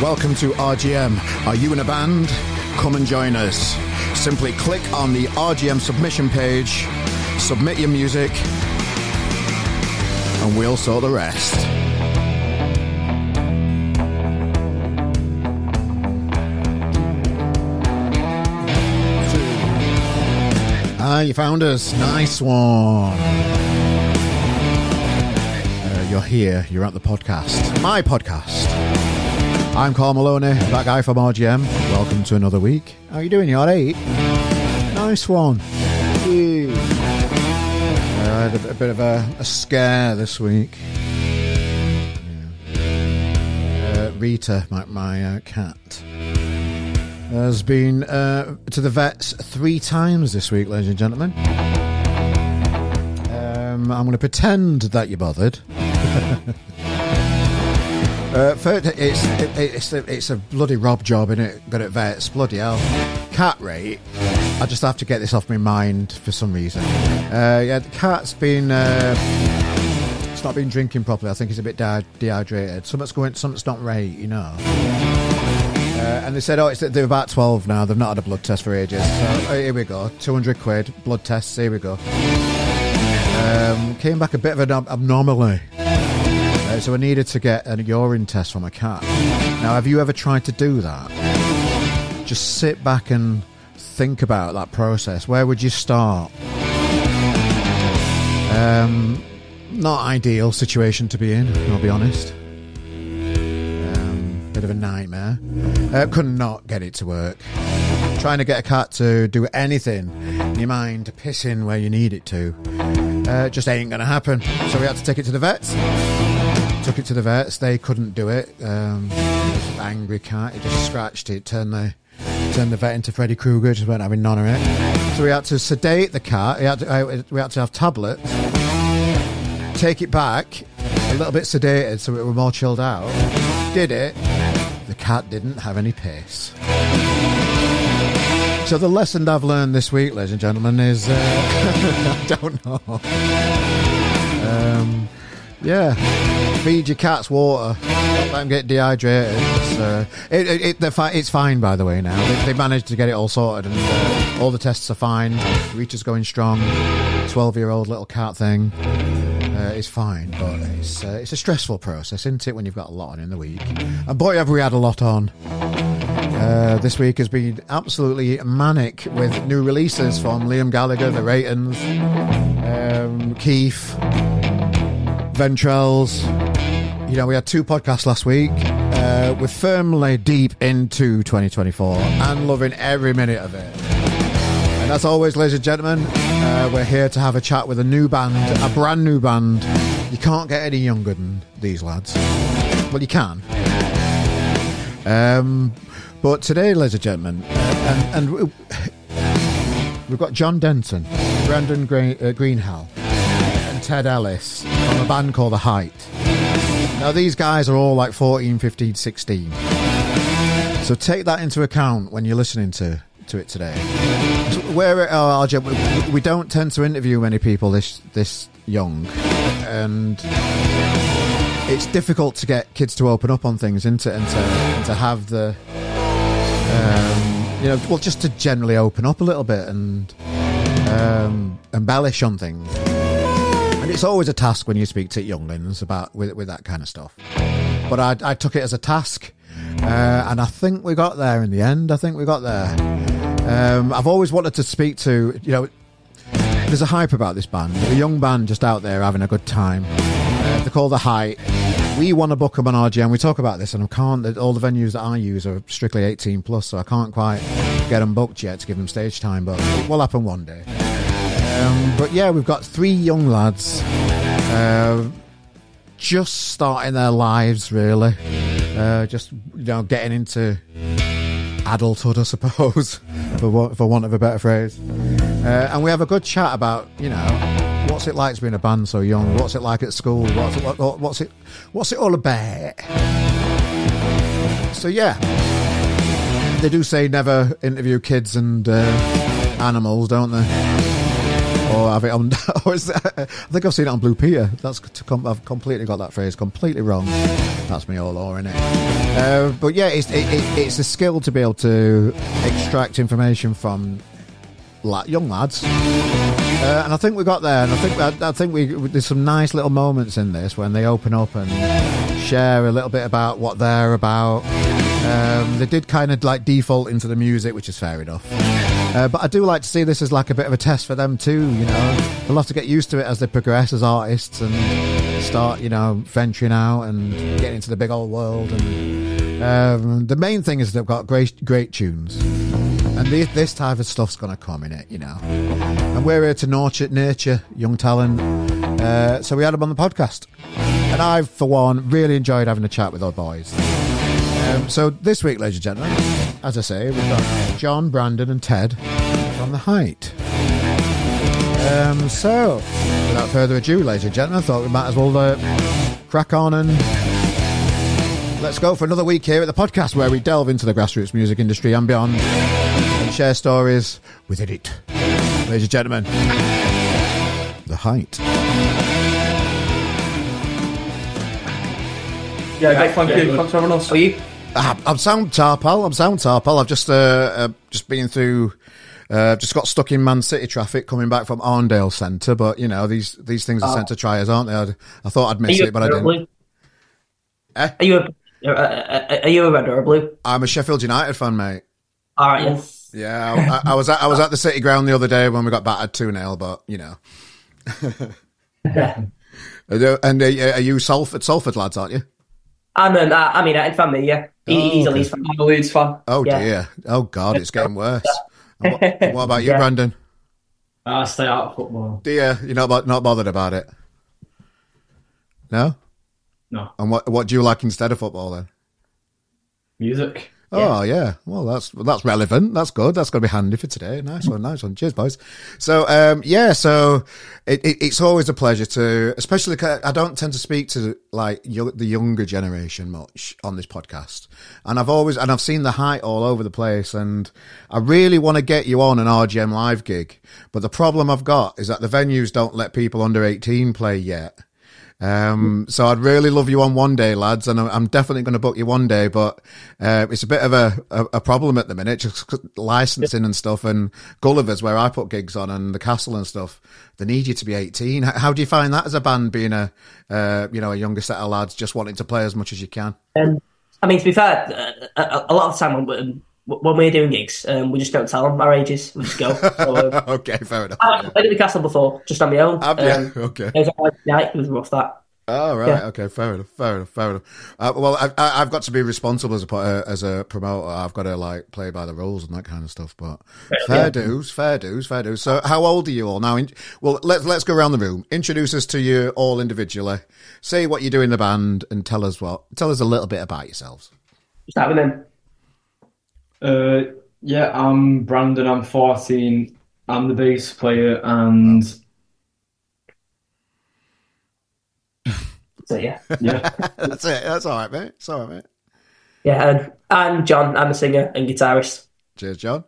Welcome to RGM. Are you in a band? Come and join us. Simply click on the RGM submission page, submit your music, and we'll sort the rest. Ah, you found us. Nice one. Uh, you're here. You're at the podcast. My podcast. I'm Carl Maloney, that guy from RGM. Welcome to another week. How are you doing? You alright? Nice one. Yeah. I had a, a bit of a, a scare this week. Yeah. Uh, Rita, my, my uh, cat, has been uh, to the vets three times this week, ladies and gentlemen. Um, I'm going to pretend that you bothered. Uh, it's it, it's a, it's a bloody rob job in it, but at vets, bloody hell. Cat rate. I just have to get this off my mind for some reason. Uh, yeah, the cat's been. Uh, not been drinking properly. I think he's a bit dehydrated. Something's going. Something's not right, you know. Uh, and they said, oh, it's, they're about 12 now. They've not had a blood test for ages. So uh, here we go. 200 quid, blood tests. Here we go. Um, came back a bit of an ab- abnormally. Uh, so I needed to get a urine test from a cat. Now, have you ever tried to do that? Just sit back and think about that process. Where would you start? Um, not ideal situation to be in. I'll be honest. Um, bit of a nightmare. Uh, could not get it to work. Trying to get a cat to do anything in your mind, pissing where you need it to, uh, just ain't going to happen. So we had to take it to the vets took it to the vets. They couldn't do it. Um, angry cat. It just scratched it. Turned the turned the vet into Freddy Krueger. Just weren't having none of it. So we had to sedate the cat. We had to, uh, we had to have tablets. Take it back a little bit sedated so it were more chilled out. Did it. The cat didn't have any piss. So the lesson I've learned this week, ladies and gentlemen, is uh, I don't know. Um, yeah, feed your cats water. Don't let them get dehydrated. It's, uh, it, it, fi- it's fine, by the way. Now they, they managed to get it all sorted, and uh, all the tests are fine. Rita's going strong. Twelve-year-old little cat thing uh, is fine, but it's uh, it's a stressful process, isn't it? When you've got a lot on in the week, and boy, have we had a lot on. Uh, this week has been absolutely manic with new releases from Liam Gallagher, The Reytons, um, Keith, Ventrells. You know, we had two podcasts last week. Uh, we're firmly deep into 2024 and loving every minute of it. And as always, ladies and gentlemen, uh, we're here to have a chat with a new band, a brand new band. You can't get any younger than these lads. Well, you can. Um, but today, ladies and gentlemen, and, and we've got John Denton, Brandon Green, uh, Greenhall, Ted Ellis from a band called The Height. Now, these guys are all like 14, 15, 16. So take that into account when you're listening to, to it today. So where at RJ, we, don't tend to interview many people this this young, and it's difficult to get kids to open up on things, isn't it? And to, and to have the, um, you know, well, just to generally open up a little bit and um, embellish on things. And it's always a task when you speak to younglings about with with that kind of stuff. But I, I took it as a task, uh, and I think we got there in the end. I think we got there. Um, I've always wanted to speak to, you know, there's a hype about this band. A young band just out there having a good time. Uh, they're called The Height. We want to book them on RGM. We talk about this, and I can't. All the venues that I use are strictly 18 plus, so I can't quite get them booked yet to give them stage time. But it will happen one day. But yeah, we've got three young lads, uh, just starting their lives, really. Uh, just you know, getting into adulthood, I suppose, for want, for want of a better phrase. Uh, and we have a good chat about, you know, what's it like to be in a band so young? What's it like at school? What's it, what, what's it, what's it all about? So yeah, they do say never interview kids and uh, animals, don't they? Or have it on. Or is that, I think I've seen it on Blue Peter. That's I've completely got that phrase completely wrong. That's me all over, isn't it? Uh, but yeah, it's it, it, it's a skill to be able to extract information from young lads. Uh, and I think we got there, and I think I, I think we there's some nice little moments in this when they open up and share a little bit about what they're about. Um, they did kind of like default into the music, which is fair enough. Uh, but I do like to see this as like a bit of a test for them too. You know, they'll have to get used to it as they progress as artists and start, you know, venturing out and getting into the big old world. And um, the main thing is they've got great, great tunes. And this, this type of stuff's going to come in it, you know. And we're here to nurture, nurture young talent. Uh, so we had them on the podcast. And I, for one, really enjoyed having a chat with our boys. Um, so this week, ladies and gentlemen, as I say, we've got John, Brandon, and Ted from The Height. Um, so, without further ado, ladies and gentlemen, I thought we might as well uh, crack on and let's go for another week here at the podcast where we delve into the grassroots music industry and beyond share stories within it. Ladies and gentlemen, The Height. Yeah, yeah thank you. Thanks for having us. Are you? I'm Sound Tarpal. I'm Sound Tarpal. I've just uh, uh, just been through. Uh, just got stuck in Man City traffic coming back from Arndale Centre, but you know these these things are sent to tryers, aren't they? I'd, i thought I'd miss it, but I didn't. Eh? Are you a, uh, uh, are you a red or a blue? I'm a Sheffield United fan, mate. All right, yes. Yeah, I, I, was at, I was at the City Ground the other day when we got battered two 0 but you know. and uh, uh, are you Salford Salford lads, aren't you? I'm an I'm United fan, me. Yeah, he, oh, he's okay. a Leeds fan. I'm a Leeds fan. Oh yeah. dear. Oh God, it's getting worse. what, what, about you, yeah. Brandon? I stay out of football. Do you? You're not not bothered about it? No. No. And what what do you like instead of football then? Music. Oh yeah. Well, that's that's relevant. That's good. That's going to be handy for today. Nice one. Nice one. Cheers, boys. So um, yeah. So it, it, it's always a pleasure to, especially I don't tend to speak to like the younger generation much on this podcast, and I've always and I've seen the height all over the place, and I really want to get you on an RGM live gig, but the problem I've got is that the venues don't let people under eighteen play yet. Um, so I'd really love you on one day, lads, and I'm definitely going to book you one day. But uh, it's a bit of a, a, a, problem at the minute, just licensing and stuff. And Gulliver's, where I put gigs on, and the Castle and stuff, they need you to be 18. How do you find that as a band, being a uh, you know a younger set of lads, just wanting to play as much as you can? Um, I mean, to be fair, uh, a, a lot of time when, when we're doing gigs, um, we just don't tell them our ages. We just go. So, uh, okay, fair enough. I've played at the castle before, just on my own. Have um, you? Okay. It was, yeah, it was rough that. Oh right, yeah. okay, fair enough, fair enough, fair enough. Uh, well, I, I, have got to be responsible as a uh, as a promoter. I've got to like play by the rules and that kind of stuff. But fair yeah. dues, fair dues, fair dues. So, how old are you all now? Well, let's let's go around the room. Introduce us to you all individually. Say what you do in the band, and tell us what. Tell us a little bit about yourselves. Start with them. Uh, yeah, I'm Brandon. I'm 14. I'm the bass player, and so yeah, yeah, that's it. That's all right, mate. It's all right, mate. Yeah, and I'm John. I'm a singer and guitarist. Cheers, John.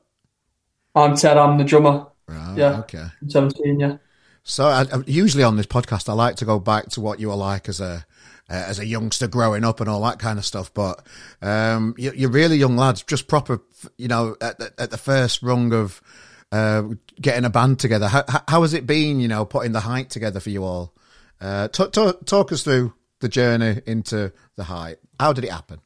I'm Ted. I'm the drummer. Right, yeah. Okay. I'm 17. Yeah. So I, usually on this podcast, I like to go back to what you were like as a uh, as a youngster growing up and all that kind of stuff. But um, you, are really young lads, just proper, you know, at the, at the first rung of uh, getting a band together. How, how, has it been, you know, putting the height together for you all? Uh, talk, talk, talk us through the journey into the height. How did it happen?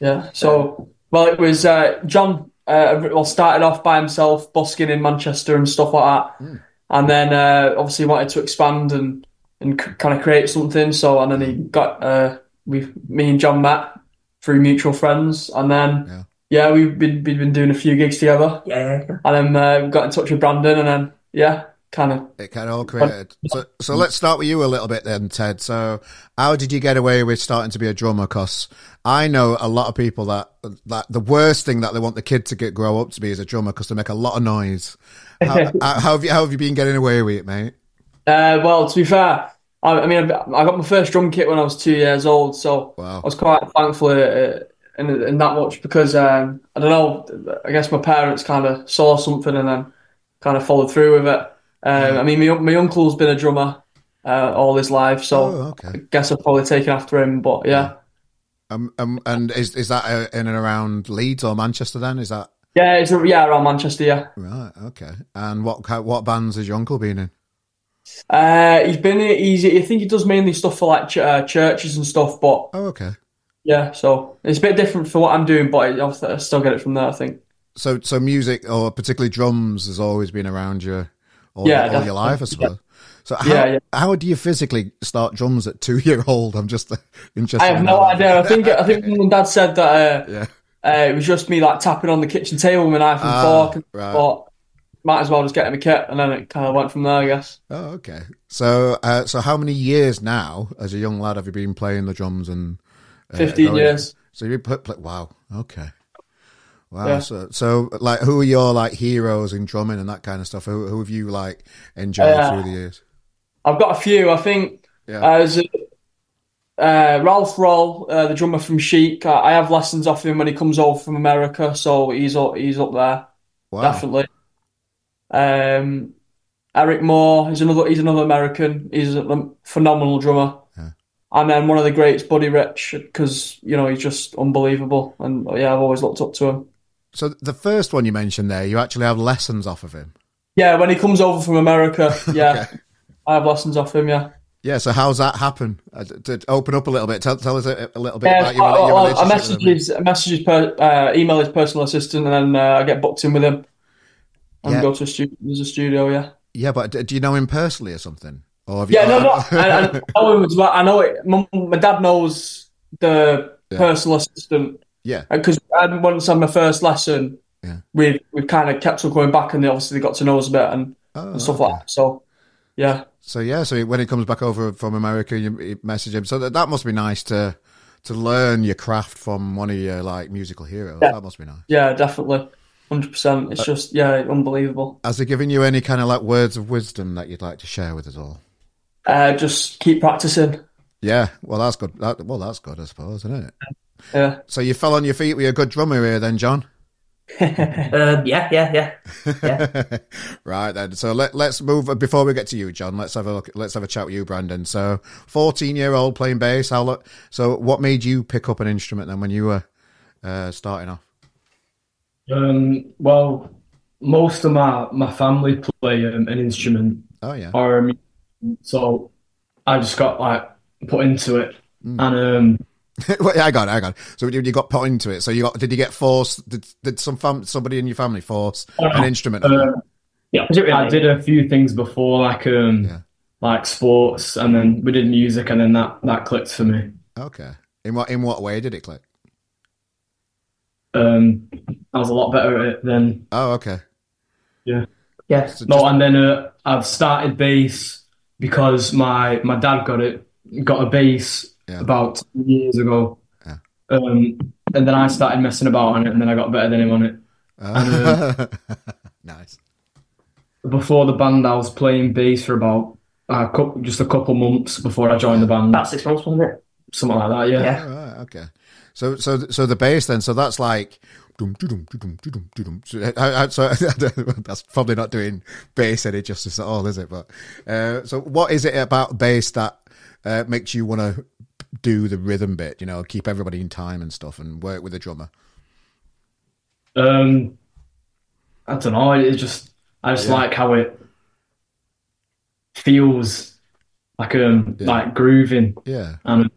Yeah, so well, it was uh, John. Uh, well, started off by himself, busking in Manchester and stuff like that, mm. and then uh, obviously wanted to expand and and c- kind of create something. So and then he got uh, we me and John met through mutual friends, and then yeah, yeah we've been we've been doing a few gigs together. Yeah, yeah. and then uh, got in touch with Brandon, and then yeah, kind of it kind of all created. So, so let's start with you a little bit then, Ted. So, how did you get away with starting to be a drummer? Because I know a lot of people that that the worst thing that they want the kid to get grow up to be is a drummer because they make a lot of noise. How, how, have you how have you been getting away with it, mate? Uh, well, to be fair, I, I, mean, I got my first drum kit when I was two years old, so wow. I was quite thankful uh, in, in that much because um, I don't know. I guess my parents kind of saw something and then kind of followed through with it. Uh, I mean, my, my uncle's been a drummer uh, all his life, so Oh, okay. I guess I've probably taken after him. But yeah, Um, um, and is is that uh, in and around Leeds or Manchester? Then is that yeah, it's yeah around Manchester. Yeah, right? Okay. And what what bands has your uncle been in? Uh, he's been he's I think he does mainly stuff for like ch- uh, churches and stuff. But Oh, okay. yeah, so it's a bit different for what I'm doing, but I, I still get it from there. I think. So so music or particularly drums has always been around you all, Yeah, all your life, I suppose. So how Yeah, yeah. how do you physically start drums at two year old? I'm just uh, interested. I have no that. idea. I think I think mum and dad said that uh, Yeah. uh, it was just me like tapping on the kitchen table with a knife and Ah, fork, and right. thought might as well just get him a kit, and then it kind of went from there. I guess. Oh, okay. So uh, so how many years now, as a young lad, have you been playing the drums and uh, 15 going- years. So you put, play, wow. Okay. Wow. Yeah. So so like, who are your like heroes in drumming and that kind of stuff? Who who have you like enjoyed Uh, through the years? I've got a few. I think Yeah. uh, uh, Ralph Rolle, uh, the drummer from Chic. I, I have lessons off him when he comes over from America, so he's up, he's up there Wow. definitely. Um, Eric Moore is another. He's another American. He's a phenomenal drummer. Yeah. And then one of the greats, Buddy Rich, because you know he's just unbelievable, and yeah, I've always looked up to him. So the first one you mentioned there, you actually have lessons off of him. Yeah, when he comes over from America, yeah, Okay. I have lessons off him. Yeah. Yeah. So how's that happen? Uh, to to open up a little bit, tell, tell us a, a little bit Yeah, about your, I, your I, I relationship. message his, I message his per, uh, email his personal assistant, and then uh, I get booked in with him and Yeah. go to a studio. There's a studio, yeah. Yeah, but do you know him personally or something? Or have you, Yeah, no, no. I, I know him as well. I know it. My, my dad knows the Yeah. personal assistant yeah. Uh, because once I once had my first lesson. Yeah. We've we've kind of kept on going back, and they obviously got to know us a bit and, Oh, and stuff okay. like that. So, yeah, So yeah, so when he comes back over from America, you, you message him. So that, that must be nice to to learn your craft from one of your like musical heroes. Yeah. That must be nice. yeah, definitely, hundred percent. It's just yeah, unbelievable. Has he given you any kind of like words of wisdom that you'd like to share with us all? Uh, just keep practicing. Yeah, well that's good. That, well, that's good, I suppose, isn't it? Yeah. So you fell on your feet with a good drummer here, then, John. Um, yeah, yeah, yeah. right then. So let let's move before we get to you, John. Let's have a look. Let's have a chat with you, Brandon. So, fourteen year old playing bass. How? lo- So, what made you pick up an instrument then when you were uh, starting off? Um, well, most of my, my family play um, an instrument Oh yeah. or a so I just got like put into it, and um, Wait, I got it. I got it. So you you got put into it. So you got? Did you get forced? Did, did some fam, somebody in your family force an instrument? uh, Yeah, was? I did a few things before, like um, Yeah. like sports, and then we did music, and then that that clicked for me. Okay. In what in what way did it click? Um, I was a lot better at it than Oh, okay. yeah. Yeah. So No, just- and then uh, I've started bass because my my dad got it got a bass Yeah. about years ago. Yeah. Um, and then I started messing about on it, and then I got better than him on it. Uh, nice. Before the band, I was playing bass for about a couple, just a couple months before I joined the band, About six months, wasn't it? something like that. Yeah. Yeah. All right. Okay. So so so the bass then. So that's like. I- I- so that's probably not doing bass any justice at all, is it? But uh, so, what is it about bass that uh, makes you want to do the rhythm bit? You know, keep everybody in time and stuff, and work with the drummer. Um, I don't know. It just I just Yeah. like how it feels like um Yeah. like grooving Yeah, and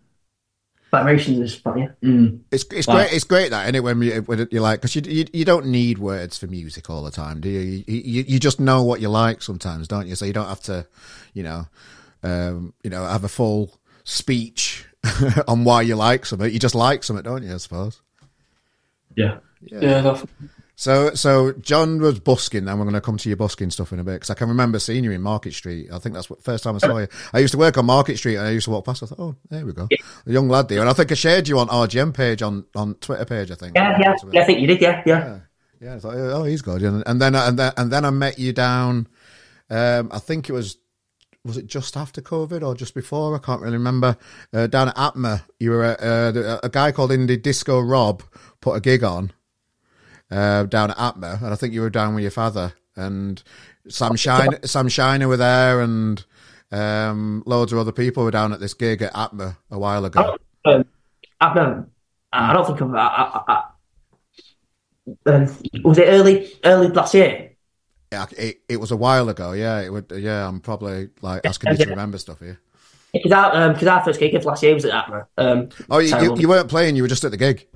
Vibrations is fun, yeah. mm, it's it's Wow. great. It's great that anyway. When, you, when you're like, because you, you you don't need words for music all the time, do you? You, you? you just know what you like sometimes, don't you? So you don't have to, you know, um, you know, have a full speech on why you like something. You just like something, don't you? I suppose. yeah. Yeah, definitely. So, so John was busking, and we're going to come to your busking stuff in a bit because I can remember seeing you in Market Street. I think that's what first time I saw you. I used to work on Market Street, and I used to walk past. I thought, oh, there we go, a young lad there. And I think I shared you on RGM page on on Twitter page. I think. Yeah, yeah. yeah. I think you did, yeah, yeah. Yeah, yeah. I thought, oh, he's good. And, then and then and then I met you down. Um, I think it was was it just after COVID or just before? I can't really remember. Uh, down at Aatma, you were uh, uh, a guy called Indie Disco Rob put a gig on uh, down at Aatma, and I think you were down with your father and Sam Shine, Sam Shiner were there, and um, loads of other people were down at this gig at Aatma a while ago. Um, I've known. I don't think I've. I, I, I, um, was it early early last year? Yeah, it, it was a while ago. Yeah, it would. Yeah, I'm probably like asking you to remember stuff here. Because our, um, our first gig of last year was at Aatma. Um, Oh, you, you, you weren't playing; you were just at the gig.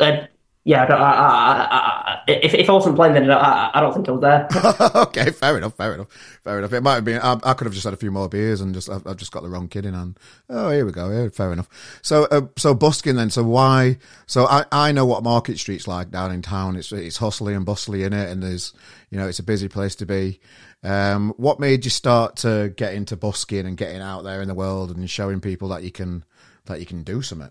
and yeah, I I, I, if, if I wasn't playing then, I, I don't think I was there. okay, fair enough, fair enough, fair enough. It might have been. I, I could have just had a few more beers and just I've, I've just got the wrong kid in hand. Oh, here we go. Yeah, fair enough. So, uh, so busking then. So why? So I, I know what Market Street's like down in town. It's it's hustly and bustly in it, and there's you know it's a busy place to be. Um, what made you start to get into busking and getting out there in the world and showing people that you can that you can do something?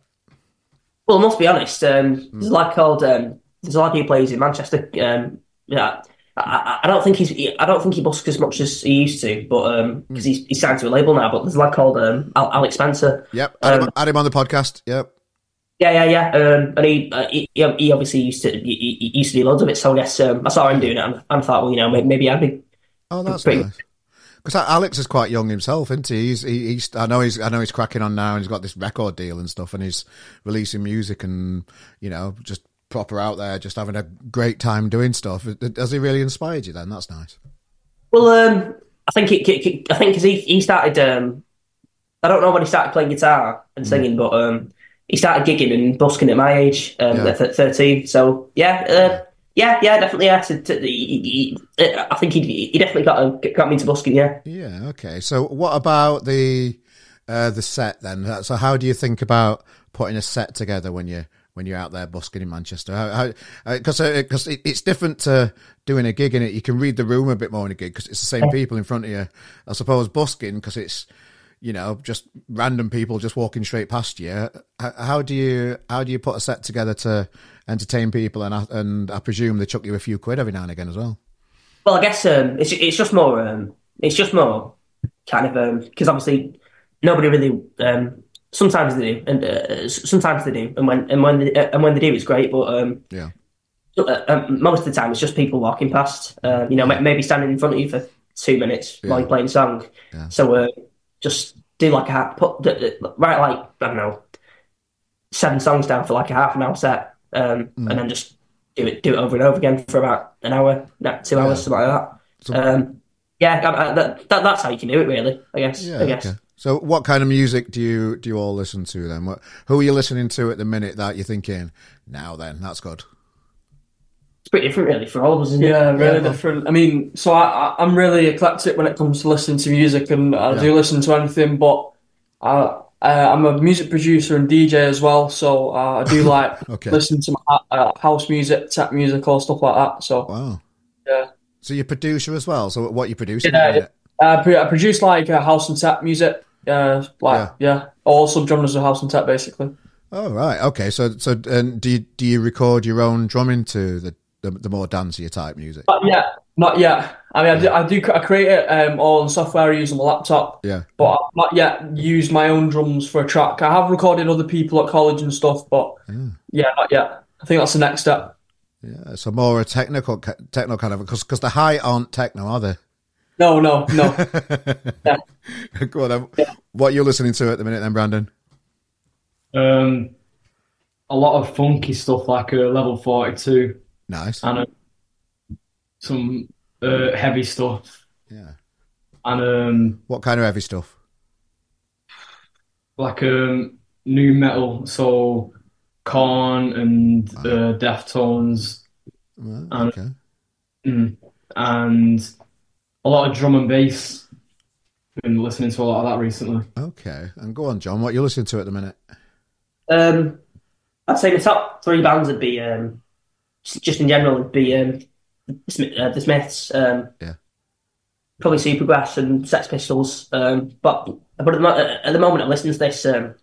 Well, I must be honest. Um, There's a lad called. Um, there's a lad who plays in Manchester. Um, yeah, I, I, don't think he's. I don't think he busks as much as he used to, but because he's, he's signed to a label now. But there's a lad called um, Alex Spencer. Yep, had, him, Um, had him on the podcast. Yep. Yeah, yeah, yeah. Um, and he, uh, he he obviously used to he, he used to do loads of it. So I guess um, I saw him doing it, and, and thought, well, you know, maybe, maybe I'd be. Oh, that's Pretty- nice. Because Alex is quite young himself, isn't he? He's, he, he's, I know he's, I know he's cracking on now, and he's got this record deal and stuff, and he's releasing music and you know just proper out there, just having a great time doing stuff. Has he really inspired you? Then that's nice. Well, um, I think it, it- I think because he he started. Um, I don't know when he started playing guitar and singing, but um, he started gigging and busking at my age, um, Yeah. at thirteen. So yeah, uh, yeah, yeah, yeah, definitely. Yeah, to, to, he, uh, he, I think he he definitely got got me into busking. Yeah. Yeah. Okay. So what about the uh, the set then? Uh, so how do you think about putting a set together when you when you're out there busking in Manchester? How because uh, because it, it's different to doing a gig in it. You can read the room a bit more in a gig because it's the same people in front of you. I suppose busking because it's you know just random people just walking straight past you. How, how do you how do you put a set together to entertain people and I, and I presume they chuck you a few quid every now and again as well. Well, I guess um, it's it's just more um, it's just more kind of because obviously nobody really um, sometimes they do and uh, sometimes they do and when and when they, uh, and when they do it's great but um, Yeah. uh, um, most of the time it's just people walking past uh, you know ma- maybe standing in front of you for two minutes while you're playing a song Yeah. so uh, just do like a put write like I don't know seven songs down for like a half an hour set um, Mm. and then just do it do it over and over again for about an hour no, two hours Yeah. something like that So- um, yeah, I, I, that, that, that's how you can do it, really. I guess. Yeah. I guess. Okay. So, what kind of music do you do you all listen to then? What, who are you listening to at the minute that you're thinking? Now then, that's good. It's pretty different, really, for all of us, isn't Yeah, it? really different. I mean, so I, I, I'm really eclectic when it comes to listening to music, and I do listen to anything. But I, uh, I'm a music producer and DJ as well, so uh, I do like Okay. listen to my, uh, house music, tech music, or stuff like that. So Wow. yeah, So you're a producer as well. So what you producing? Yeah, the? I, produce like uh, house and tech music. Uh, like yeah. all subgenres of house and tech, basically. Oh right. Okay. So so and do you, do you record your own drumming to the the, the more dancey type music? Not yet, not yet. I mean, I do, I do I create it um, all on software I use on my laptop. Yeah. but I've not yet used my own drums for a track. I have recorded other people at college and stuff, but yeah, not yet. I think that's the next step. Yeah. So more a technical techno kind of because because the Height aren't techno, are they? No, no, no. yeah. Go on. Then. What you're listening to at the minute, then, Brandon? Um, a lot of funky stuff like uh, level 42 Nice. and uh, some uh, heavy stuff Yeah. and um, What kind of heavy stuff? like um, nu metal, so Korn and uh, Deftones Well, And- okay. mm, and a lot of drum and bass. Been listening to a lot of that recently. Okay. And go on, John. What you're listening to at the minute? Um, I'd say the top three bands would be, um, s- just in general, would be um, the Smith- uh, the Smiths, um, Yeah. probably Supergrass and Sex Pistols. Um, but but at the, at the moment I'm listening to this, um,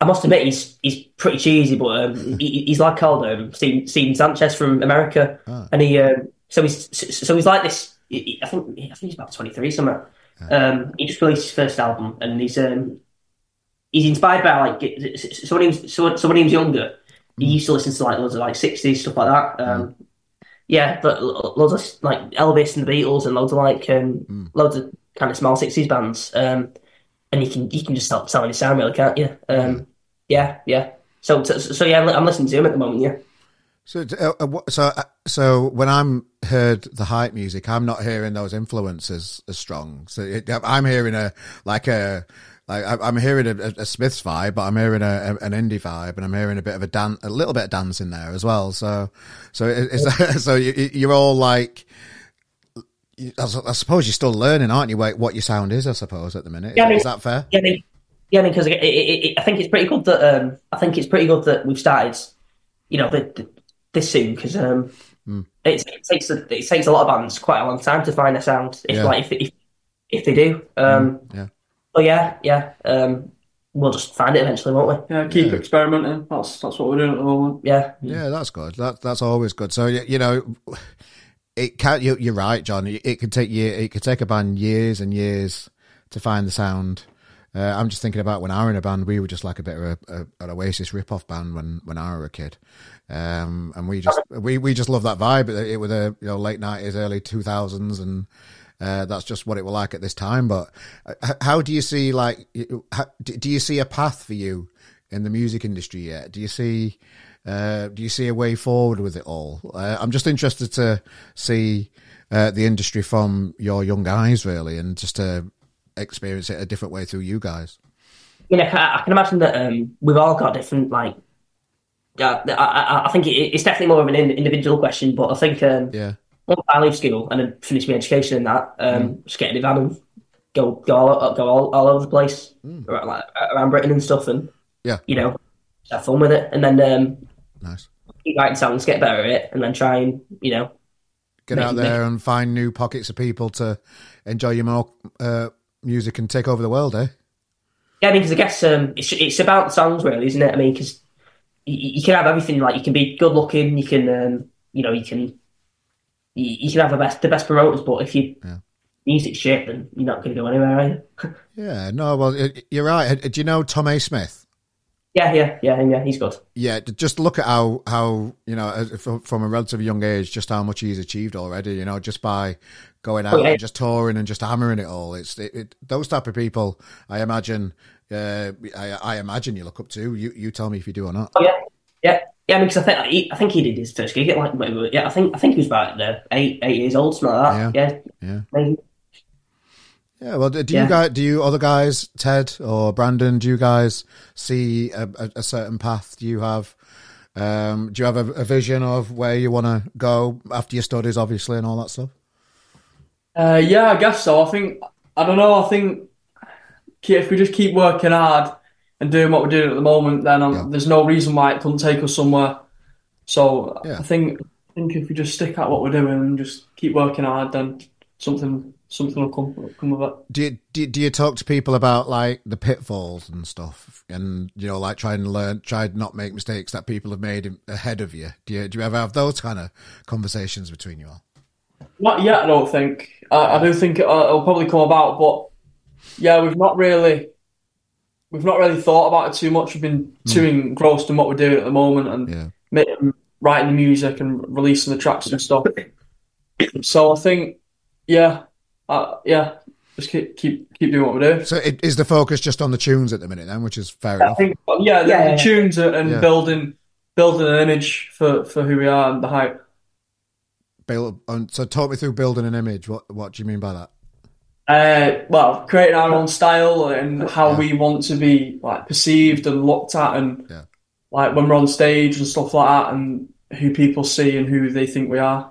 I must admit he's he's pretty cheesy, but um, he, he's like called um, Stephen, Stephen Sanchez from America, Ah. and he um, so he's so he's like this. I think I think he's about twenty three somewhere. Um, he just released his first album, and he's um, he's inspired by like so when he was so, so when he was younger, he used to listen to like loads of like sixties stuff like that. Um, yeah, but loads of like Elvis and the Beatles and loads of like um, loads of kind of small sixties bands. Um, and you can you can just stop selling his sound really, can't you? Um, yeah, yeah. So, so so yeah, I'm listening to him at the moment. Yeah. So, uh, uh, so, uh, so when I'm heard the Height music, I'm not hearing those influences as strong. So it, I'm hearing a like a like I- I'm hearing a, a Smiths vibe, but I'm hearing a, an indie vibe, and I'm hearing a bit of a dan- a little bit of dance in there as well. So, so it's, so you, you're all like. I suppose you're still learning, aren't you? What what your sound is, I suppose, at the minute. Is, Yeah, I mean- is that fair? Yeah, I mean, yeah, because I, I, I think it's pretty good that um, I think it's pretty good that we've started, you know, the, the, this soon because um, it's, it takes a, it takes a lot of bands quite a long time to find a sound. If Yeah. like if, if if they do, um, Yeah. Oh yeah, yeah, um, we'll just find it eventually, won't we? Yeah, keep Yeah. experimenting. That's that's what we're doing at the moment. Yeah, Yeah, that's good. That that's always good. So you know, it can. You, you're right, John. It it could take year. It could take a band years and years to find the sound. Uh, I'm just thinking about when I were in a band, we were just like a bit of a, a, an Oasis rip-off band when, when I were a kid, um, and we just we, we just love that vibe. It, it was a you know late nineties, early two thousands, and uh, that's just what it will like at this time. But uh, how do you see like how, do you see a path for you in the music industry yet? Do you see uh, do you see a way forward with it all? Uh, I'm just interested to see uh, the industry from your young eyes, really, and just to experience it a different way through you guys. You know, I can, imagine that um, we've all got different like. I, I, I think it's definitely more of an individual question, but I think um, Yeah, once I leave school and then finish my education in that, um, just get in a van and go go all, go all, all over the place, around, like, around Britain and stuff, and Yeah. you know, have fun with it, and then um, nice. keep writing songs, get better at it, and then try and you know, Get out there and find new pockets of people to enjoy your more uh, music and take over the world, eh? yeah. I mean, because I guess um, it's it's about the songs, really, isn't it? I mean, because you, you can have everything. Like you can be good looking, you can um, you know, you can you, you can have the best the best promoters, but if you Yeah. music shit, then you're not going to go anywhere, are you? Yeah, no, well, you're right. Do you know Tom A. Smith? yeah, yeah, yeah, yeah. He's good. Yeah, just look at how how you know from, from a relatively young age, just how much he's achieved already. You know, just by going out Oh, yeah. and just touring and just hammering it all. It's it, it, those type of people. I imagine. Uh, I, I imagine you look up to. You you tell me if you do or not. Oh yeah, yeah, yeah. I mean, because I think he, I think he did his first gig at like maybe- yeah. I think I think he was about uh, eight eight years old, something like that. Yeah, Yeah. Amazing. Yeah. Well, do do Yeah. you guys? Do you other guys, Ted or Brandon? Do you guys see a, a, a certain path? Do you have? Um, do you have a, a vision of where you want to go after your studies, obviously, and all that stuff? Uh, yeah, I guess so. I think I don't know. I think if we just keep working hard and doing what we're doing at the moment, then um, Yeah. there's no reason why it couldn't take us somewhere. So Yeah. I think I think if we just stick at what we're doing and just keep working hard, then something something will come come of it. Do you, do, you- do you talk to people about like the pitfalls and stuff, and you know, like trying to learn, try not make mistakes that people have made ahead of you? Do you do you ever have those kind of conversations between you all? Not yet, I don't think. I, I do think it, uh, it'll probably come about, but yeah, we've not really, we've not really thought about it too much. We've been too engrossed in what we're doing at the moment and Yeah, ma- writing the music and releasing the tracks and stuff. So I think, yeah, uh, yeah, just keep keep keep doing what we're doing. so it, is the focus just on the tunes at the minute then, which is fair I enough. think, yeah, the, Yeah, the yeah. tunes and Yeah. building building an image for for who we are and the Height. Build, and so talk me through building an image. What what do you mean by that? Uh, well, creating our own style and how Yeah. we want to be like perceived and looked at, and Yeah. like when we're on stage and stuff like that, and who people see and who they think we are.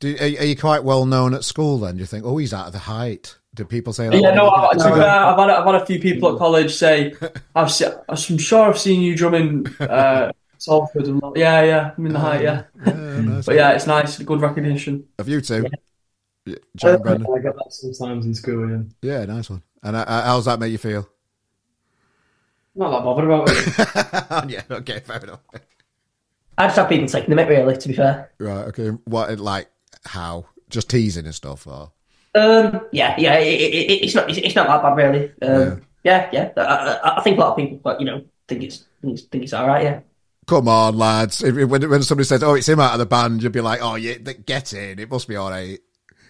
Do, are, are you quite well known at school then? Do you think, oh, he's out of the height? Do people say that? Yeah, no, I, to be No. I've had I've had a few people at college say, "I've se- I'm sure I've seen you drumming uh, Salford." And yeah, yeah, I'm in the height, yeah. Yeah, nice. But yeah, it's nice, good recognition. Of you two? Yeah. John, Brandon? I get that sometimes in school. Yeah. Yeah, nice one. And uh, how's that make you feel? Not that bothered about it. yeah, okay, fair enough. I just have people taking the mick, really. To be fair, Right, okay. What, like, how? Just teasing and stuff, or? um, yeah, yeah, it, it, it- it's not it's, it's not that bad, really. Um, yeah, yeah. I, I, I think a lot of people, but you know, think it's think it's, think it's all right. Yeah. come on, lads. If, if- when, when somebody says, "Oh, it's him out of the band," you'd be like, "Oh, yeah, get in. It must be all right."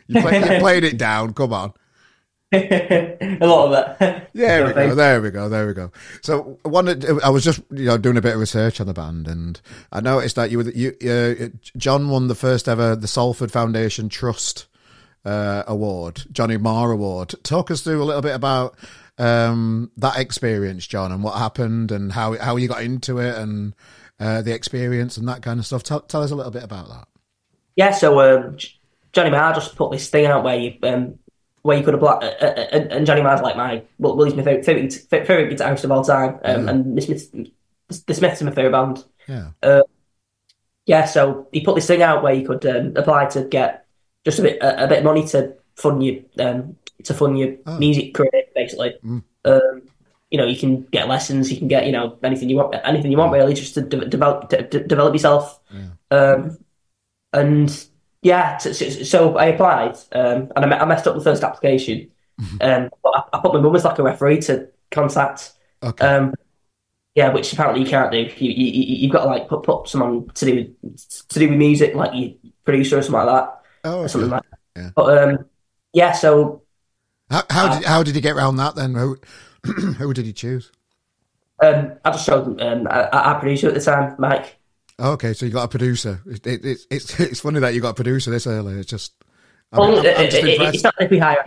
You play, you're playing it down. Come on. a lot of that. There we go. There we go. There we go. So I wanted. I was just you know doing a bit of research on the band, and I noticed that you were you uh, John won the first ever the Salford Foundation Trust uh, award, Johnny Marr Award. Talk us through a little bit about um, that experience, John, and what happened, and how how you got into it, and uh, the experience and that kind of stuff. Tell, tell us a little bit about that. Yeah, so um, Johnny Marr just put this thing out where you um, where you could apply, uh, uh, and, and Johnny Marr's like my well, he's my favorite favorite, favorite guitarist of all time, um, Yeah. and the Smiths, the Smiths are my favorite band. Yeah. Yeah, so he put this thing out where you could um, apply to get just a bit a, a bit of money to fund your um, to fund your Oh. music career, basically. Mm. Um, you know, you can get lessons, you can get you know anything you want, anything you want really, just to de- develop de- de- develop yourself. Um, and yeah, so, so, so I applied, um, and I, me- I messed up the first application. Um, but I, I put my mum as like a referee to contact. Okay. Um, yeah, which apparently you can't do. You, you, you- you've got to like put put someone to do with, to do with music, like your producer or something like that, oh, okay. something like. That. Yeah. But um, yeah, so How, how did how did you get around that then? Who who did you choose? um, I just showed um, our, our producer at the time, Mike. Okay, so you got a producer. It, it, it's it's it's funny that you got a producer this early. It's just I'm, Well, I'm- I'm just it- it- it's not like we hire,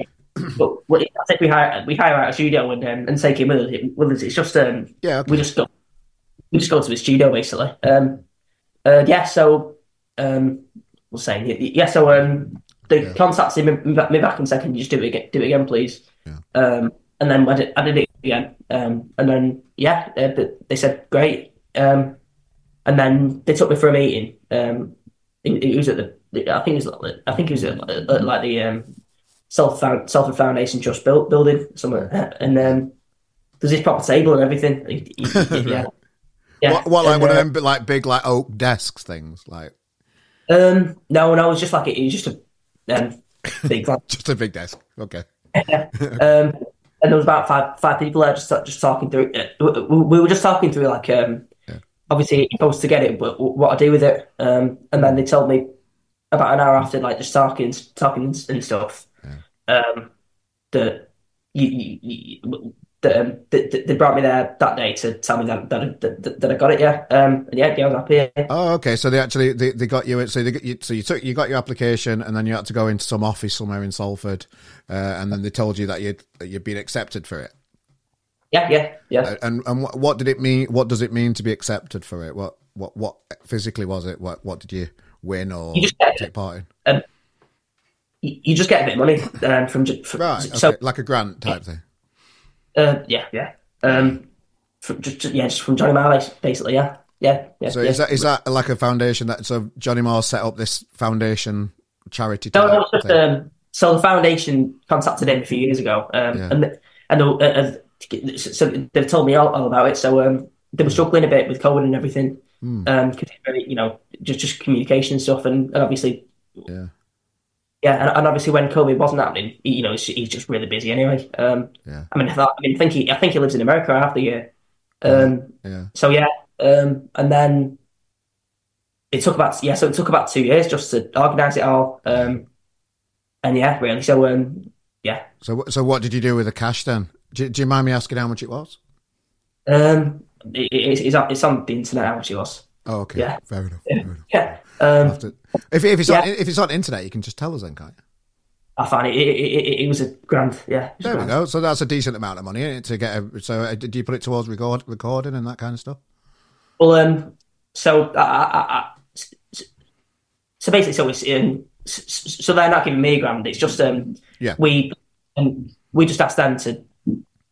but we- it's like we hire we hire out a studio and um, and take him with us. With us. It's just um, yeah, okay. we just go we just go to the studio basically. Um, uh, yeah, so um, we'll say yeah. So um, they Yeah. contacted me, me back- me back and said, "Can you just do it again? Do it again, please?" Yeah. Um, and then I did, I did it again. Um, and then yeah, uh, they said great. Um, and then they took me for a meeting. Um, it, it was at the I think it was like- I think it was at, at like the um, Self Self Foundation Trust built building somewhere, and um, there's this proper table and everything. yeah. Yeah. what what like and, one of uh, them like big like oak desks things like Um, no, no, it was just like it was just a um, big like, just a big desk. Okay. um, and there was about five five people there just just talking through. it. We, we were just talking through like um, Yeah. obviously you're supposed to get it, but what I do with it. Um, and then they told me about an hour after, like just talking, talking and, stuff. Um, that you, you, you that, um, that, they brought me there that day to tell me that that, that, that I got it. Yeah. Um, and yeah, yeah, I was happy. Yeah. Oh, okay. So they actually they, they got you. So they got you. So you took you got your application, and then you had to go into some office somewhere in Salford, uh, and then they told you that you'd that you'd been accepted for it. Yeah, yeah, yeah. Uh, And and what, did it mean? What does it mean to be accepted for it? What what what physically was it? What what did you win or You just get- take part in? You, you just get a bit of money um, from, from Right. Okay. so like a grant type thing. uh, yeah, yeah. Um, from, just, just- yeah, just from Johnny Marley, basically. Yeah, yeah, yeah. So yeah. is that is that like a foundation that so Johnny Marr set up this foundation charity? No, no, just um, so the foundation contacted him a few years ago, um, Yeah. and and uh, uh, so they've told me all, all about it. So um, they were struggling a bit with COVID and everything, Hmm. um, you know, just just communication stuff, and, and obviously, Yeah. yeah, and, and obviously when COVID wasn't happening, he- you know, he's, he's just really busy anyway. Um, Yeah. I mean, I, thought, I mean, I think he, I think he lives in America half the year. Um, Yeah. So yeah, um, and then it took about yeah, so it took about two years just to organise it all. Um, and yeah, really. So um, yeah, So so what did you do with the cash then? Do, do you mind me asking how much it was? um, it, it's, it's on it's on the internet how much it was. Oh, okay. Yeah. Fair enough. Fair enough. Yeah, um, to- if if it's Yeah. on if it's on internet, you can just tell us then, can't you? I found it. It, it, it, it was a grand. Yeah, it There we go. So that's a decent amount of money isn't it, to get. A, so uh, did you put it towards record recording and that kind of stuff? Well, um, so I, I, I, so basically, so it's um, so they're not giving me a grand. It's just um, Yeah. we um, we just asked them to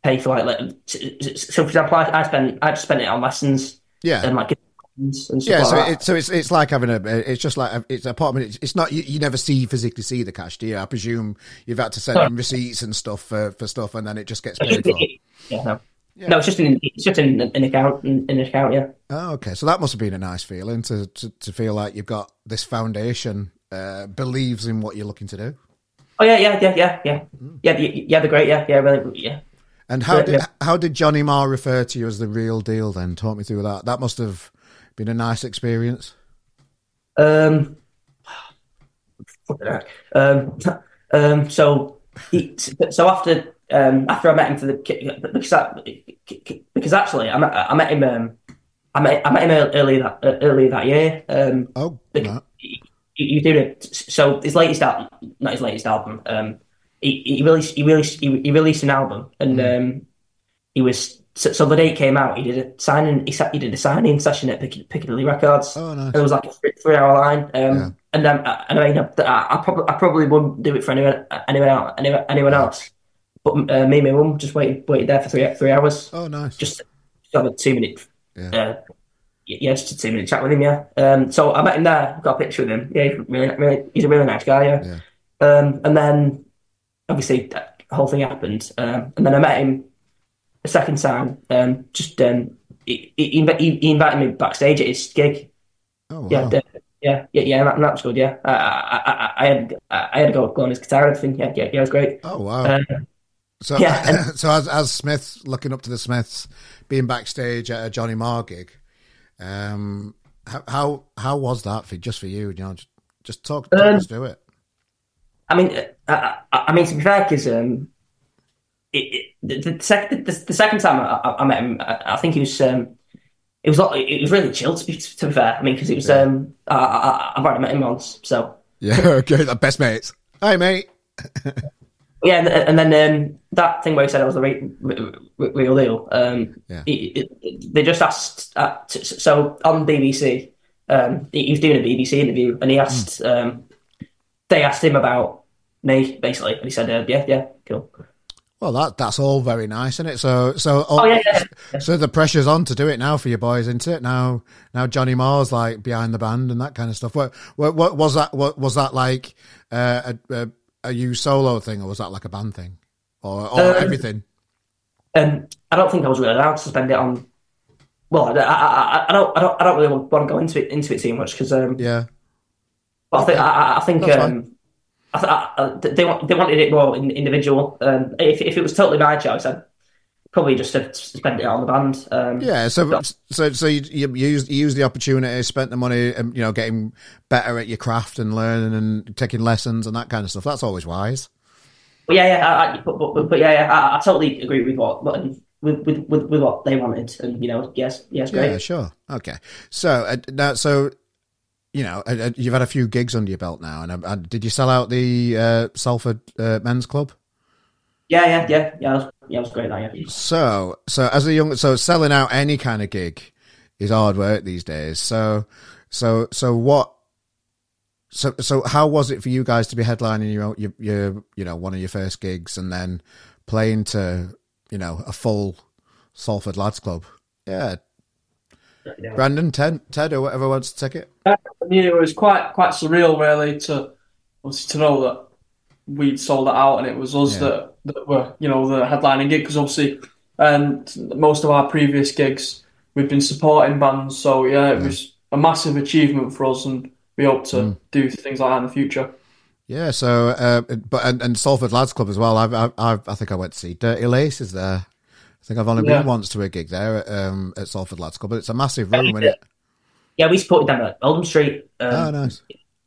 pay for like, like so for example, I, I spent I just spent it on lessons Yeah. and like Yeah, like so that. it, so it's it's like having a it's just like a, it's an apartment. It's, it's not you, you never see physically see the cash, do you? I presume you've had to send in receipts and stuff for, for stuff, and then it just gets paid for. yeah, no. No, it's just an it's just an, an account an, an account, yeah. Oh, okay, so that must have been a nice feeling to to, to feel like you've got this foundation uh, believes in what you're looking to do. Oh yeah, yeah, yeah, yeah, yeah, yeah, yeah, yeah. They're great, yeah, yeah, really, yeah. And how Yeah, did yeah. how did Johnny Marr refer to you as the real deal? Then talk me through that. That must have been a nice experience? Um, um, um, so he, so after um, after I met him for the because I, because actually I met, I met him um, I met I met him earlier that earlier that year. Um, Oh, no. he, he it. So his latest album, not his latest album. Um, he, he released he released he, he released an album, and um, he was so, so the day it came out, he did a signing. He sat, he did a signing session at Pic- Piccadilly Records. Oh, nice. And it was like a three, three hour line. Um, Yeah. and then and I mean, I, I probably I probably wouldn't do it for anyone anyone else, anyone, anyone else. But uh, me and my mum just waited waited there for three three hours Oh, nice. just to have a two minute, Yeah. uh, yeah, just a two minute chat with him. Yeah. Um, so I met him there, got a picture with him. Yeah, he's really, really he's a really nice guy. Yeah. Um, and then obviously that whole thing happened. Um, and then I met him a second time. Um, just um, he, he, he invited me backstage at his gig. Oh, wow. Yeah, the- yeah, yeah, yeah. That, that was good. Yeah, I, I, I, I had I had to go, go on his guitar and everything. Yeah, yeah, yeah, it was great. Oh, wow. Uh, So, Yeah, so as as Smith looking up to the Smiths, being backstage at a Johnny Marr gig, um, how how, how was that for just for you? You know, just, just talk, talk Um, us through it. I mean, uh, I, I, I mean to be fair, because um, it, it, the, the, sec- the, the second time I, I- I met him, I, I think he was um, it was it was really chill to be to be fair. I mean, because it was um, I, I, I've already met him once, so Yeah, okay, the best mates. Hi, mate. yeah, and, and then um, that thing where he said I was the re- re- re- real deal. Um, Yeah. it- it- they just asked. Uh, t- so on BBC, um, he he was doing a BBC interview, and he asked. Um, they asked him about me basically, and he said, uh, "Yeah, yeah, cool." Well, that that's all very nice, isn't it? So, so, Oh yeah, yeah. so the pressure's on to do it now for you boys, isn't it? Now, now Johnny Marr's like behind the band and that kind of stuff. What, what, what was that? What was that like? Uh, a, a, a you solo thing, or was that like a band thing, or, or Um, everything? Um, I don't think I was really allowed to spend it on. Well, I, I, I, I don't, I don't, I don't really want, want to go into it into it too much because, um, Yeah, I think, I, I- think, um, I, th- they want, they wanted it more in, individual. Um, if if it was totally my choice, I'd probably just have spent it on the band. Um, yeah. So, so, so you, you used you used the opportunity, spent the money, um, you know, getting better at your craft and learning and taking lessons and that kind of stuff. That's always wise. But yeah, yeah, I, I, but, but, but yeah, yeah, I, I totally agree with what, what with, with, with, with what they wanted, and you know, yes, yes, great. Yeah, sure. Okay. So uh, now, so you know, you've had a few gigs under your belt now, and uh, did you sell out the uh, Salford uh, Men's Club? Yeah, yeah, yeah, yeah, it was, yeah, it was great. That yeah. So, so as a young, so selling out any kind of gig is hard work these days. So, so, so what? So, so how was it for you guys to be headlining your, your, your you know, one of your first gigs, and then playing to, you know, a full Salford Lads Club? Yeah, Brandon, Ted, Ted, or whatever wants to take it. Yeah, it was quite quite surreal, really, to obviously to know that we'd sold it out and it was us Yeah. that, that were, you know, the headlining gig. Because obviously, um, most of our previous gigs, we've been supporting bands. So yeah, it was a massive achievement for us, and we hope to Mm. do things like that in the future. Yeah, so uh, but and, and Salford Lads Club as well. I've, I've, I've I think I went to see Dirty Laces there. I think I've only Yeah. been once to a gig there at, um, at Salford Lads Club, but it's a massive room, isn't it? Yeah, we supported them at Oldham Street. Um, Oh, nice.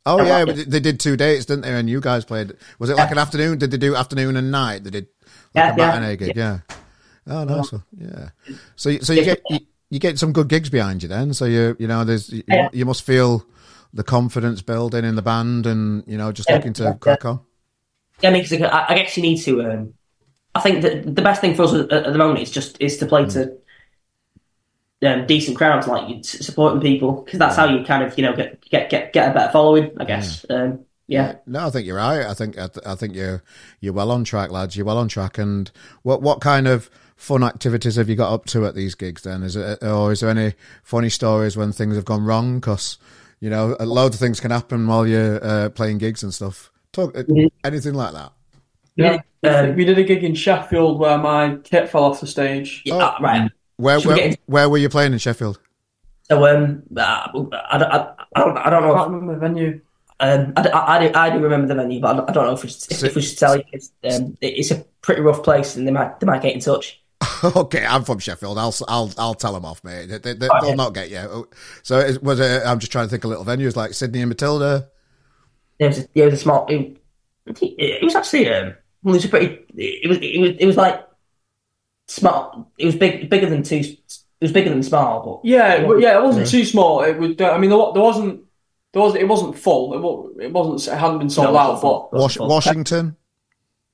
Oh yeah, but they did two dates, didn't they? And you guys played. Was it like an afternoon? Did they do afternoon and night? They did like Yeah, a yeah, matinee gig. Yeah. Oh, nice. Yeah. So so you get you, you get some good gigs behind you then. So you you know there's you, Yeah. you must feel the confidence building in the band, and you know just Yeah, looking to yeah, crack on. Yeah, I mean, I, I guess you need to. Um, I think that the best thing for us at, at the moment is just is to play to um, decent crowds, like you supporting people, because that's how you kind of you know get get get, get a better following. I guess. Um, yeah. No, I think you're right. I think I, th- I think you're you're well on track, lads. You're well on track. And what what kind of fun activities have you got up to at these gigs? Then is it or is there any funny stories when things have gone wrong? Because you know, a load of things can happen while you're uh, playing gigs and stuff. Talk uh, Mhm. anything like that. Yeah, Um, we did a gig in Sheffield where my kit fell off the stage. yeah, Oh. uh, right. Where Should we where, into- where were you playing in Sheffield? So um, uh, I, don't- I, I don't I don't I can't If, remember the venue. um, I, I, I do I do remember the venue, but I don't, know if we should, if, So- if we should tell you. It's, um, it- it's a pretty rough place, and they might they might get in touch. okay, I'm from Sheffield. I'll I'll I'll tell them off, mate. They, they, will not get you. So it was it? I'm just trying to think of little venues like Sidney and Matilda. It was a, it was a small. It, it was actually um, well, it was a pretty. It was it was it was like small. It was big, bigger than two. It was bigger than small, but yeah, it, yeah, it wasn't yeah. too small. It was. I mean, there, there wasn't. There was. It wasn't full. It, was, it wasn't. It hadn't been sold no, out. But Was, Washington.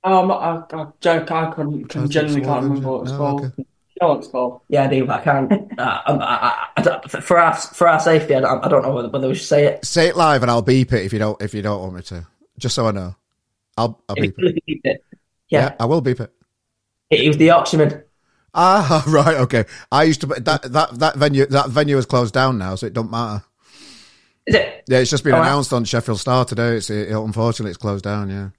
Um, I, I, I, I couldn't, can, genuinely can't remember what it's no, called. Okay. You know what it's called? Yeah, I do, but I can't. Uh, I, I, for our for our safety, I don't, I don't know whether, whether we should say it. Say it live, and I'll beep it if you don't if you don't want me to. Just so I know, I'll, I'll beep, it. beep it. Yeah. yeah. I will beep it. It, was the Yorkshireman. Ah, right, okay. I used to that that that venue that venue is closed down now, so it don't matter. Is it? Yeah, it's just been oh, announced on Sheffield Star today. It's it, unfortunately it's closed down. Yeah.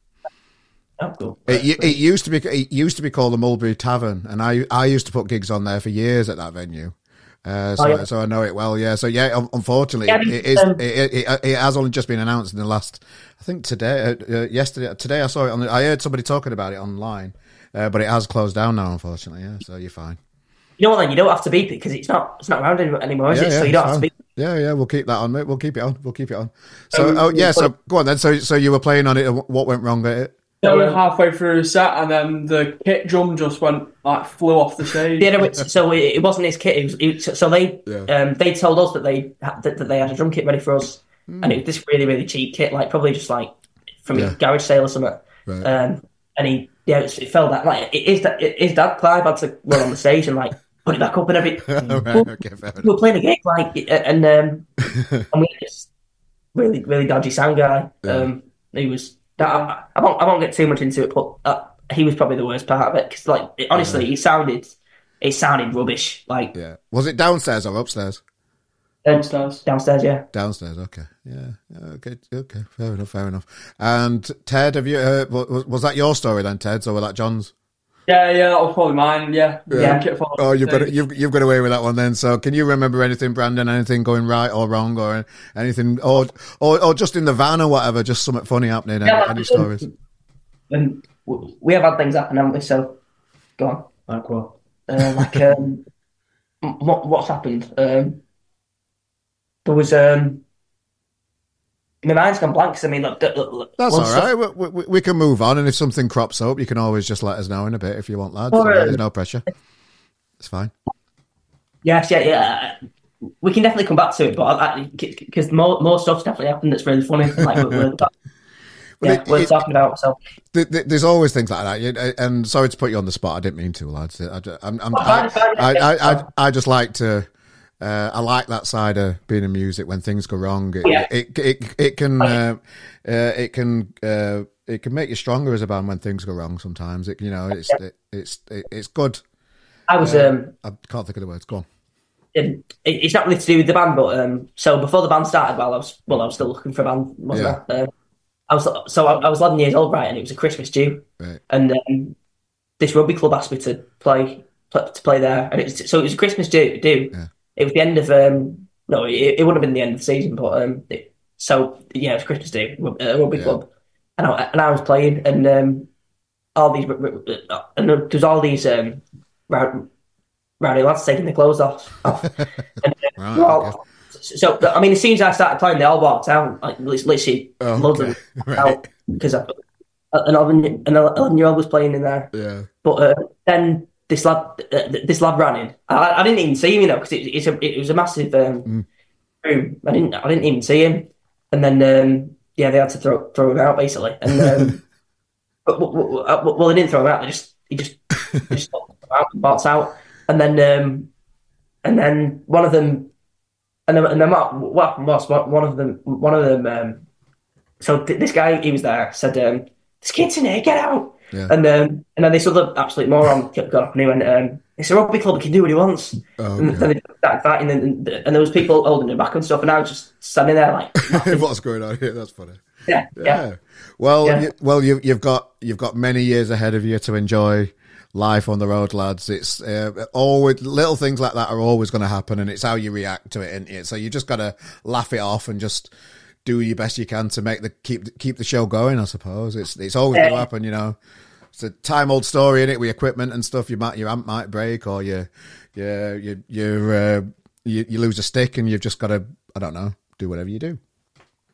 Oh, cool. It, it used to be it used to be called the Mulberry Tavern, and I I used to put gigs on there for years at that venue. Uh, so, oh, yeah. so I know it well. Yeah. So yeah, unfortunately, yeah, it is. Um, it, it, it, has only just been announced in the last. I think today, uh, uh, yesterday, today I saw it on. The, I heard somebody talking about it online, uh, but it has closed down now. Unfortunately, yeah. So you're fine. You know what? Then you don't have to beep it because it's not. It's not around anymore, is yeah, it? so you don't fine. to beep. Yeah, yeah. We'll keep that on, mate. We'll keep it on. We'll keep it on. So, um, oh yeah. So go on then. So, so you were playing on it. What went wrong at it? So we halfway through the set, and then the kit drum just went like flew off the stage. Yeah, so it wasn't his kit. It was, it, so they yeah. um, they told us that they that, that, they had a drum kit ready for us, mm. and it was this really really cheap kit, like probably just like from yeah. a garage sale or something. Right. Um, and he yeah, it, it fell that like it is that his dad Clive had to run on the stage and like put it back up and everything. right, okay, we were playing a game like and um, and we had this really really dodgy sound guy. Yeah. Um, he was I, I, won't. I won't get too much into it, but uh, he was probably the worst part of it because, like, it, honestly, yeah. he sounded, it sounded rubbish. Like, yeah, was it downstairs or upstairs? Downstairs. Downstairs, yeah. Downstairs. Okay. Yeah. Okay. Okay. Fair enough. Fair enough. And Ted, have you? Uh, was, was that your story then, Ted? or was that John's? Yeah, yeah, that was probably mine. Yeah, yeah. yeah. Oh, you've got you've you've got away with that one then. So, can you remember anything, Brandon? Anything going right or wrong, or anything, or or, or just in the van or whatever? Just something funny happening. Yeah, any, any stories? And we have had things happen, haven't we? So, go on. Like what? Uh, like um, what what's happened? Um, there was um my mind's gone blank. Cause I mean, look, look, that's all right. We, we, we, can move on, and if something crops up, you can always just let us know in a bit if you want, lads. Or, There's no pressure. It's fine. Yes, yeah, yeah. Uh, we can definitely come back to it, but uh, because more more stuff's definitely happened that's really funny. Like we're, we're, yeah, it, we're it, talking about. So there's always things like that. Uh, and sorry to put you on the spot. I didn't mean to, lads. I, I'm, I'm, I, I, I, I just like to uh, I like that side of being in music when things go wrong. It yeah. it, it, it can uh, uh, it can uh, it can make you stronger as a band when things go wrong. Sometimes it you know it's yeah. it, it's it, it's good. I was uh, um, I can't think of the words. Go on. It, it's not really to do with the band, but um, so before the band started, while I was well, I was still looking for a band, wasn't yeah. I? Uh, I was so I, I, was eleven years old, right, and it was a Christmas due, right. and um, this rugby club asked me to play to play there, and it's so it was a Christmas due, due yeah it was the end of um, no, it, it would have been the end of the season, but um, it, so yeah, it was Christmas Day, at a rugby yeah. club, and I, and I was playing, and um, all these and there's all these um, rowdy, rowdy lads taking their clothes off, off. and, uh, right, all, okay. So I mean, as soon as I started playing, they all walked out, like literally oh, loads okay. of right. out because an eleven an eleven year old was playing in there. Yeah, but uh, then this lad, uh, this lad ran in. I, I, didn't even see him, you know, because it, it's a, it was a massive um, mm. room. I didn't, I didn't even see him. And then, um, yeah, they had to throw throw him out basically. And um, but, well, uh, well, they didn't throw him out. They just he just just out, out. And then, um, and then one of them, and then, and then what, what happened was one of them, one of them. Um, so th- this guy, he was there, said, um, "This kid's in here, get out." Yeah. And um, and then this other absolute moron got up and he went, um, "It's a rugby club; he can do what he wants." Oh, and then they started fighting, and, and, there was people holding him back and stuff, and I was just standing there like, "What's going on here?" That's funny. Yeah, yeah. yeah. Well, yeah. You, well, you, you've got you've got many years ahead of you to enjoy life on the road, lads. It's uh, always little things like that are always going to happen, and it's how you react to it, isn't it? So you just got to laugh it off and just do your best you can to make the keep keep the show going. I suppose it's it's always going to happen, you know. it's a time old story in it with equipment and stuff. You might your amp might break or you you you you uh, you, you lose a stick and you've just got to I don't know do whatever you do.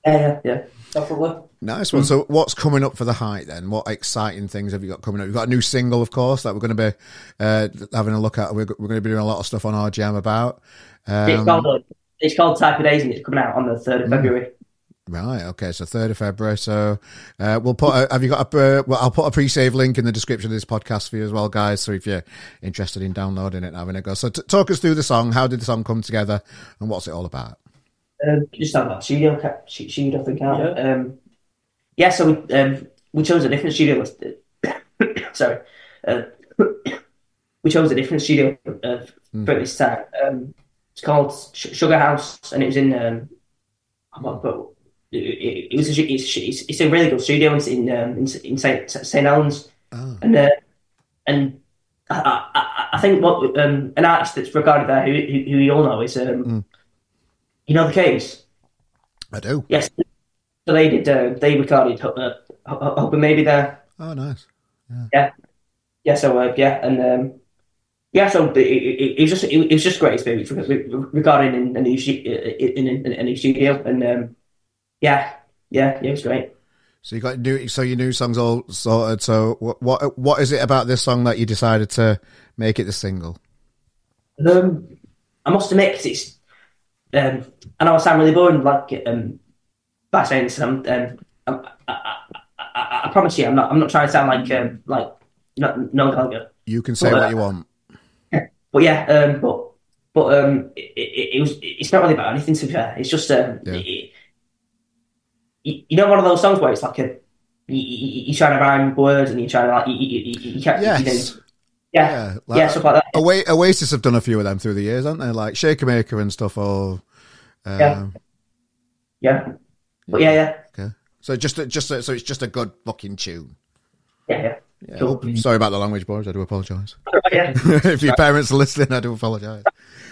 Yeah, yeah, yeah, definitely. Nice one. So, what's coming up for the height then? What exciting things have you got coming up? You've got a new single, of course, that we're going to be uh, having a look at. We're, we're going to be doing a lot of stuff on our jam about. Um, it's called uh, it's called Type of Days, and it's coming out on the third of February. Right. Okay. So third of February. So uh, we'll put. A, have you got a? Uh, well, I'll put a pre-save link in the description of this podcast for you as well, guys. So if you're interested in downloading it and having a go, so t- talk us through the song. How did the song come together, and what's it all about? Um, just talk about studio, studio thing, yeah. Um, yeah, so we um, we chose a different studio. sorry, uh, we chose a different studio uh, mm. for this time. Um, it's called Sugar House, and it was in. Um, but it, it, was a, it's, it's, it's a really good studio. In um, in, in Saint Saint Helens, oh. and uh, and I, I, I, think what um, an artist that's regarded there who who, who you all know is um, mm. You know the K's? I do. Yes. So they did. Uh, they recorded uh, "Hoping Maybe" there. Oh, nice. Yeah. Yeah. yeah so uh, yeah, and um, yeah, so it, it, it, was just it, was just great experience recording in a new in, in, in a new studio, and um, yeah, yeah, yeah, it was great. So you got new, so your new songs all sorted. So what what what is it about this song that you decided to make it the single? Um, I must admit, cause it's um, I know I sound really boring, like um, by saying this. Um, um, I, I, I, I, promise you, I'm not. I'm not trying to sound like um, like no, Noel Gallagher. You can say but, what uh, you want. But yeah, um, but but um, it, it, it, was. It's not really about anything. To be fair, it's just um, yeah. it, you know, one of those songs where it's like a you, you, are trying to rhyme words and you're trying to like you, you, you can't. Yes. You yeah, yeah, like, yeah, stuff like that. Oasis, Oasis have done a few of them through the years, haven't they? Like Shaker Maker and stuff. Or um, yeah, yeah, but yeah, yeah. Okay, so just just so it's just a good fucking tune. Yeah, yeah. Yeah, cool. sorry about the language, boys. I do apologise. if your parents are listening, I do apologise.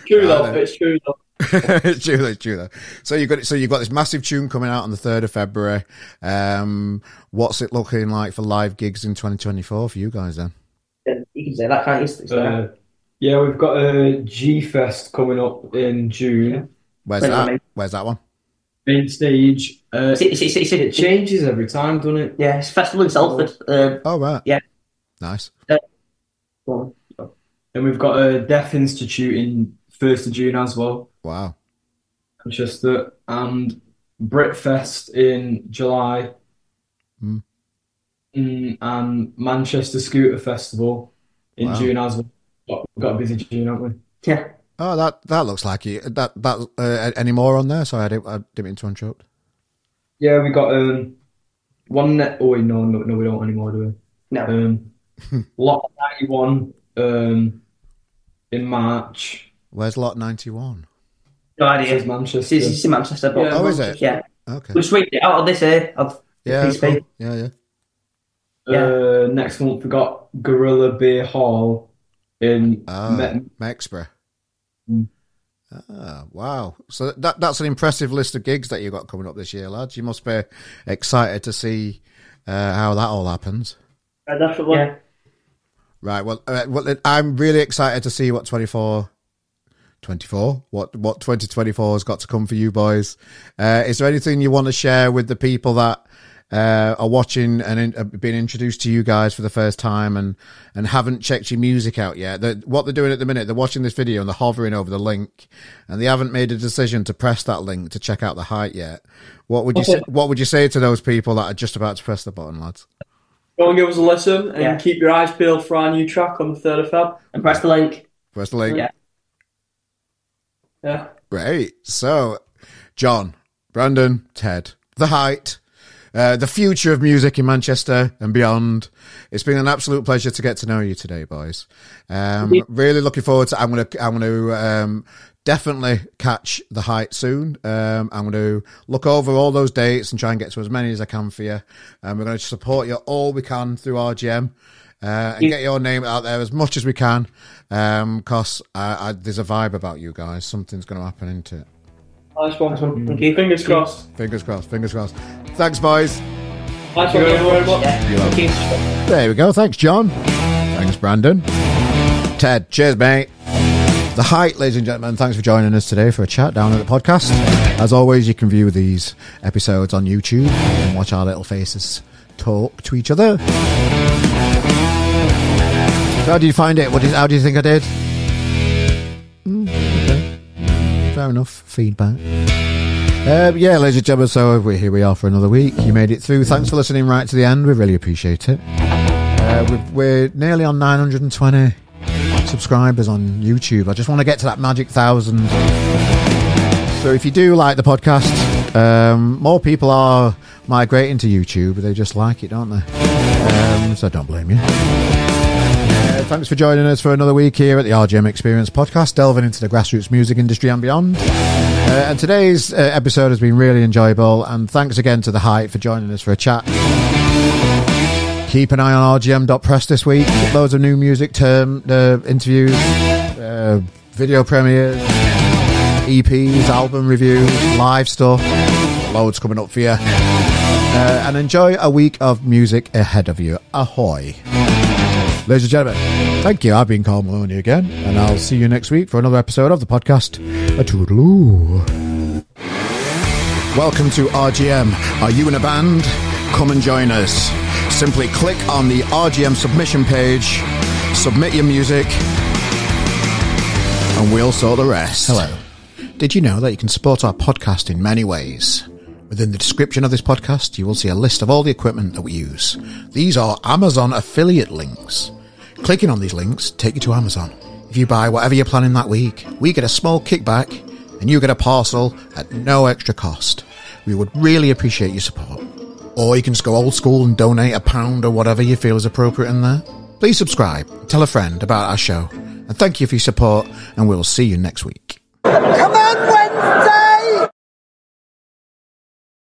True though, it's true though. It's true, it's true though. So you got so you've got this massive tune coming out on the third of February. Um, what's it looking like for live gigs in 2024 for you guys then? You can say that, can't you? Uh, yeah, we've got a G Fest coming up in June. Where's that? Where's that one? Main stage. Uh, it's, it's, it's, it changes every time, doesn't it? Yeah, it's festival in Salford. Uh, oh right. Yeah. Nice. Uh, and we've got a Deaf Institute in first of June as well. Wow. Manchester and Britfest in July. Mm. Mm, and Manchester Scooter Festival in wow. June as well. We've got a busy June, haven't we? Yeah. Oh, that that looks like it. That that uh, any more on there? Sorry, I didn't, I didn't mean to interrupt. Yeah, we got um one net. Oh wait, no, no, no, we don't anymore, do we? No. Um, lot ninety one um in March. Where's lot ninety one? No idea. It's Manchester. It's, it's in Manchester. But yeah, oh, is it? Yeah. Okay. We're just it out of this here of yeah, cool. yeah, yeah. Yeah. Uh, next month we got Gorilla Beer Hall in ah, Me- Mexborough. Mm. Ah, wow. So that that's an impressive list of gigs that you've got coming up this year, lads. You must be excited to see uh, how that all happens. Uh, that's the one. Yeah. Right. Well, uh, well, I'm really excited to see what 24, 24, what what 2024 has got to come for you boys. Uh, is there anything you want to share with the people that uh, are watching and in, uh, being introduced to you guys for the first time and, and haven't checked your music out yet, they're, what they're doing at the minute, they're watching this video and they're hovering over the link and they haven't made a decision to press that link to check out the height yet. What would you say, what would you say to those people that are just about to press the button, lads? Go and give us a listen and yeah. keep your eyes peeled for our new track on the third of Feb. And press the link. Press the link. Yeah. Yeah. Great. So, John, Brandon, Ted, the height. Uh, the future of music in Manchester and beyond. It's been an absolute pleasure to get to know you today, boys. Um, really looking forward to. I'm gonna. I'm gonna um, definitely catch the height soon. Um, I'm going to look over all those dates and try and get to as many as I can for you. And we're going to support you all we can through RGM. Uh, and get your name out there as much as we can, because um, there's a vibe about you guys. Something's going to happen into it. Nice one. Thank you. Fingers crossed. Fingers crossed. Fingers crossed. Thanks, boys. Thank you very much. Yeah, thank you. There we go. Thanks, John. Thanks, Brandon. Ted, cheers, mate. The height, ladies and gentlemen, thanks for joining us today for a chat down at the podcast. As always, you can view these episodes on YouTube and watch our little faces talk to each other. How did you find it? What did, how do you think I did? Mm, okay. Fair enough. Feedback. Uh, yeah, ladies and gentlemen, so here we are for another week. You made it through. Thanks for listening right to the end. We really appreciate it. Uh, we're nearly on 920 subscribers on YouTube. I just want to get to that magic thousand. So if you do like the podcast, um, more people are migrating to YouTube. They just like it, don't they? Um, so don't blame you. Uh, thanks for joining us for another week here at the RGM Experience podcast, delving into the grassroots music industry and beyond. Uh, and today's uh, episode has been really enjoyable. And thanks again to The Height for joining us for a chat. Keep an eye on rgm.press this week. Loads of new music term uh, interviews, uh, video premieres, EPs, album reviews, live stuff. Loads coming up for you. Uh, and enjoy a week of music ahead of you. Ahoy. Ladies and gentlemen, thank you. I've been Carl Maloney again, and I'll see you next week for another episode of the podcast. A toodaloo. Welcome to RGM. Are you in a band? Come and join us. Simply click on the RGM submission page, submit your music, and we'll sort the rest. Hello. Did you know that you can support our podcast in many ways? Within the description of this podcast, you will see a list of all the equipment that we use. These are Amazon affiliate links. Clicking on these links take you to Amazon. If you buy whatever you're planning that week, we get a small kickback and you get a parcel at no extra cost. We would really appreciate your support. Or you can just go old school and donate a pound or whatever you feel is appropriate in there. Please subscribe, tell a friend about our show, and thank you for your support, and we'll see you next week. Come on,